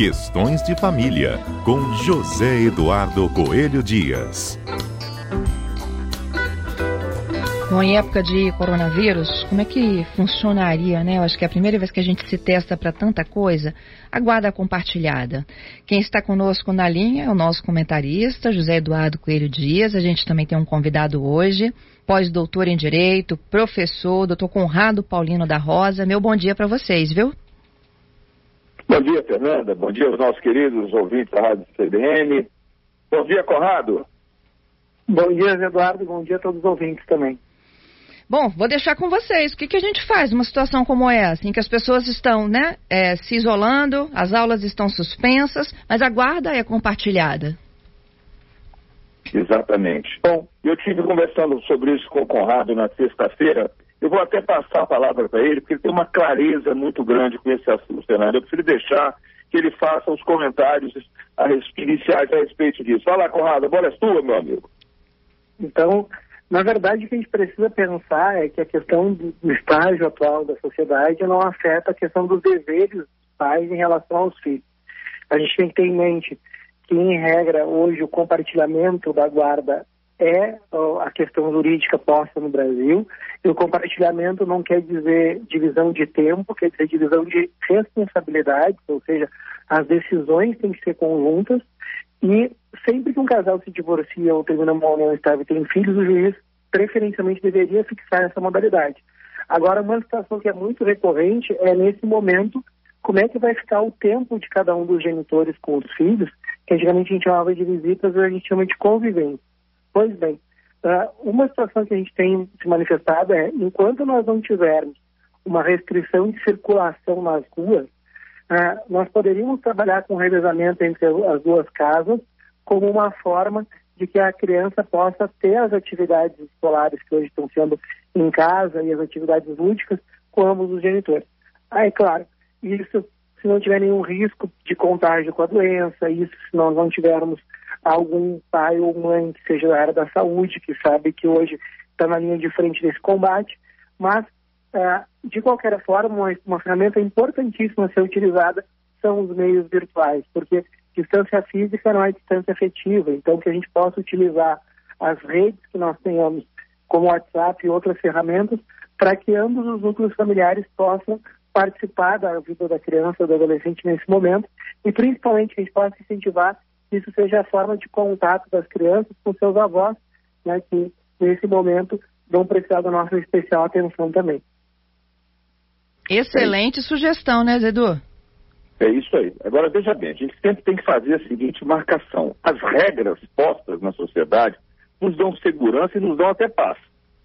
Questões de Família, com José Eduardo Coelho Dias. Bom, em época de coronavírus, como é que funcionaria, né? Eu acho que é a primeira vez que a gente se testa para tanta coisa, a guarda compartilhada. Quem está conosco na linha é o nosso comentarista, José Eduardo Coelho Dias. A gente também tem um convidado hoje, pós-doutor em Direito, professor, doutor Conrado Paulino da Rosa. Meu bom dia para vocês, viu? Bom dia, Fernanda. Bom dia aos nossos queridos ouvintes da Rádio CBN. Bom dia, Conrado. Bom dia, Eduardo. Bom dia a todos os ouvintes também. Bom, vou deixar com vocês. O que, que a gente faz numa situação como essa, em que as pessoas estão né, é, se isolando, as aulas estão suspensas, mas a guarda é compartilhada? Exatamente. Bom, eu tive conversando sobre isso com o Conrado na sexta-feira. Eu vou até passar a palavra para ele, porque ele tem uma clareza muito grande com esse assunto, Fernando. Eu prefiro deixar que ele faça os comentários iniciais a respeito disso. Fala, Conrado, a bola é sua, meu amigo. Então, na verdade, o que a gente precisa pensar é que a questão do estágio atual da sociedade não afeta a questão dos deveres dos pais em relação aos filhos. A gente tem que ter em mente que, em regra, hoje o compartilhamento da guarda é a questão jurídica posta no Brasil. E o compartilhamento não quer dizer divisão de tempo, quer dizer divisão de responsabilidades, ou seja, as decisões têm que ser conjuntas e sempre que um casal se divorcia ou termina uma união estável e tem filhos, o juiz preferencialmente deveria fixar essa modalidade. Agora, uma situação que é muito recorrente é nesse momento como é que vai ficar o tempo de cada um dos genitores com os filhos, que antigamente a gente chamava de visitas, hoje a gente chama de convivência. Pois bem, ah, uma situação que a gente tem se manifestado é, enquanto nós não tivermos uma restrição de circulação nas ruas, ah, nós poderíamos trabalhar com revezamento entre as duas casas como uma forma de que a criança possa ter as atividades escolares que hoje estão sendo em casa e as atividades lúdicas com ambos os genitores. Aí, é claro, isso se não tiver nenhum risco de contágio com a doença, isso se nós não tivermos algum pai ou mãe que seja da área da saúde, que sabe que hoje está na linha de frente desse combate, mas é, de qualquer forma, uma, uma ferramenta importantíssima a ser utilizada são os meios virtuais, porque distância física não é distância afetiva, então que a gente possa utilizar as redes que nós tenhamos, como WhatsApp e outras ferramentas, para que ambos os núcleos familiares possam participar da vida da criança do adolescente nesse momento e principalmente que a gente possa incentivar isso seja a forma de contato das crianças com seus avós, né, que nesse momento vão precisar da nossa especial atenção também. Excelente é sugestão, né, Zedu? É isso aí. Agora, veja bem, a gente sempre tem que fazer a seguinte marcação. As regras postas na sociedade nos dão segurança e nos dão até paz.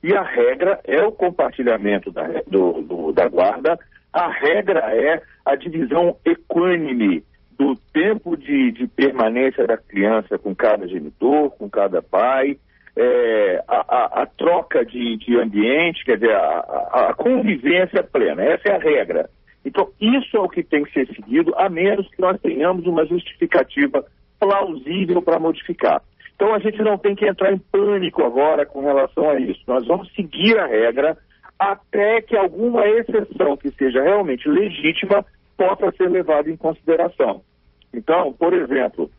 E a regra é o compartilhamento da, do, do, da guarda, a regra é a divisão equânime do tempo de, de permanência da criança com cada genitor, com cada pai, é, a, a, a, troca de, de, ambiente, quer dizer, a, a, convivência plena. Essa é a regra. Então, isso é o que tem que ser seguido, a menos que nós tenhamos uma justificativa plausível para modificar. Então, a gente não tem que entrar em pânico agora com relação a isso. Nós vamos seguir a regra até que alguma exceção que seja realmente legítima possa ser levada em consideração. Então, por exemplo,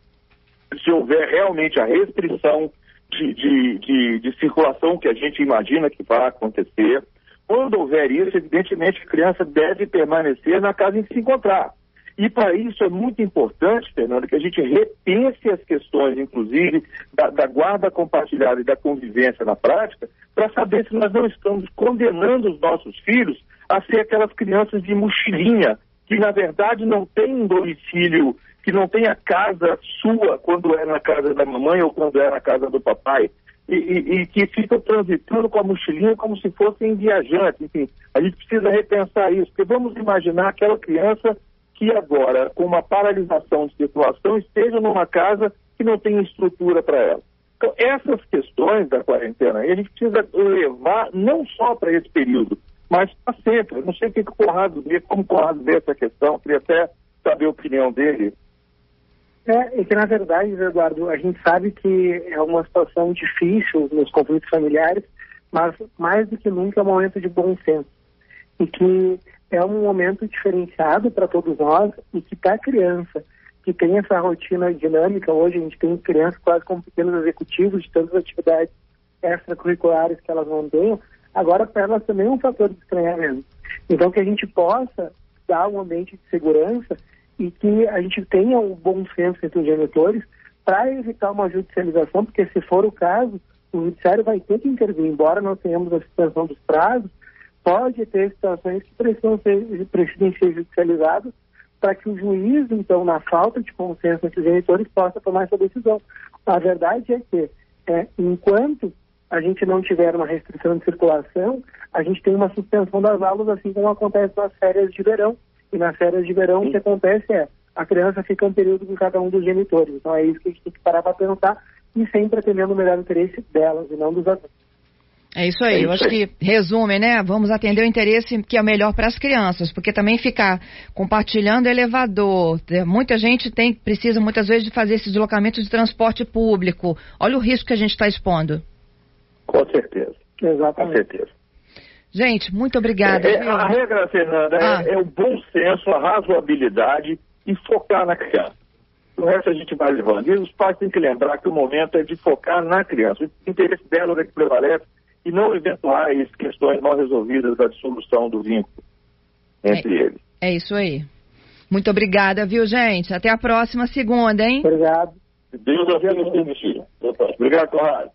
se houver realmente a restrição de, de, de, de, circulação que a gente imagina que vai acontecer. Quando houver isso, evidentemente a criança deve permanecer na casa em que se encontrar. E para isso é muito importante, Fernando, que a gente repense as questões, inclusive, da, da guarda compartilhada e da convivência na prática, para saber se nós não estamos condenando os nossos filhos a ser aquelas crianças de mochilinha, que na verdade não têm um domicílio que não tem a casa sua quando é na casa da mamãe ou quando é na casa do papai, e, e, e que ficam transitando com a mochilinha como se fossem viajantes. Enfim, a gente precisa repensar isso, porque vamos imaginar aquela criança que agora, com uma paralisação de circulação, esteja numa casa que não tem estrutura para ela. Então, essas questões da quarentena a gente precisa levar não só para esse período, mas para sempre. Eu não sei o que, que o Conrado vê, como o Conrado vê essa questão, queria até saber a opinião dele. É, é que na verdade, Eduardo, a gente sabe que é uma situação difícil nos conflitos familiares, mas mais do que nunca é um momento de bom senso. E que é um momento diferenciado para todos nós e que para a criança que tem essa rotina dinâmica. Hoje a gente tem crianças quase como pequenos executivos de tantas atividades extracurriculares que elas mantêm. Agora, para também é um fator de estranhamento. Então, que a gente possa dar um ambiente de segurança e que a gente tenha um bom senso entre os genitores para evitar uma judicialização, porque se for o caso, o judiciário vai ter que intervir, embora nós tenhamos a suspensão dos prazos, pode ter situações que precisam ser, precisem ser judicializadas para que o juiz, então, na falta de consenso entre os genitores, possa tomar essa decisão. A verdade é que, é, enquanto a gente não tiver uma restrição de circulação, a gente tem uma suspensão das aulas, assim como acontece nas férias de verão. E nas férias de verão, Sim. o que acontece é a criança fica um período com cada um dos genitores. Então é isso que a gente tem que parar para pensar e sempre atendendo o melhor interesse delas e não dos adultos. É isso aí, é isso eu acho aí. que resume, né? Vamos atender o interesse que é o melhor para as crianças, porque também ficar compartilhando elevador, né? muita gente tem precisa muitas vezes de fazer esse deslocamento de transporte público. Olha o risco que a gente está expondo. Com certeza. Exatamente. Com certeza. Gente, muito obrigada. É, a regra, Fernanda, é, ah. é, é o bom senso, a razoabilidade e focar na criança. O resto a gente vai levando. E os pais têm que lembrar que o momento é de focar na criança. O interesse dela é que prevalece e não eventuais questões mal resolvidas da dissolução do vínculo entre é, eles. É isso aí. Muito obrigada, viu, gente? Até a próxima segunda, hein? Obrigado. Deus abençoe, Obrigado, Conrado.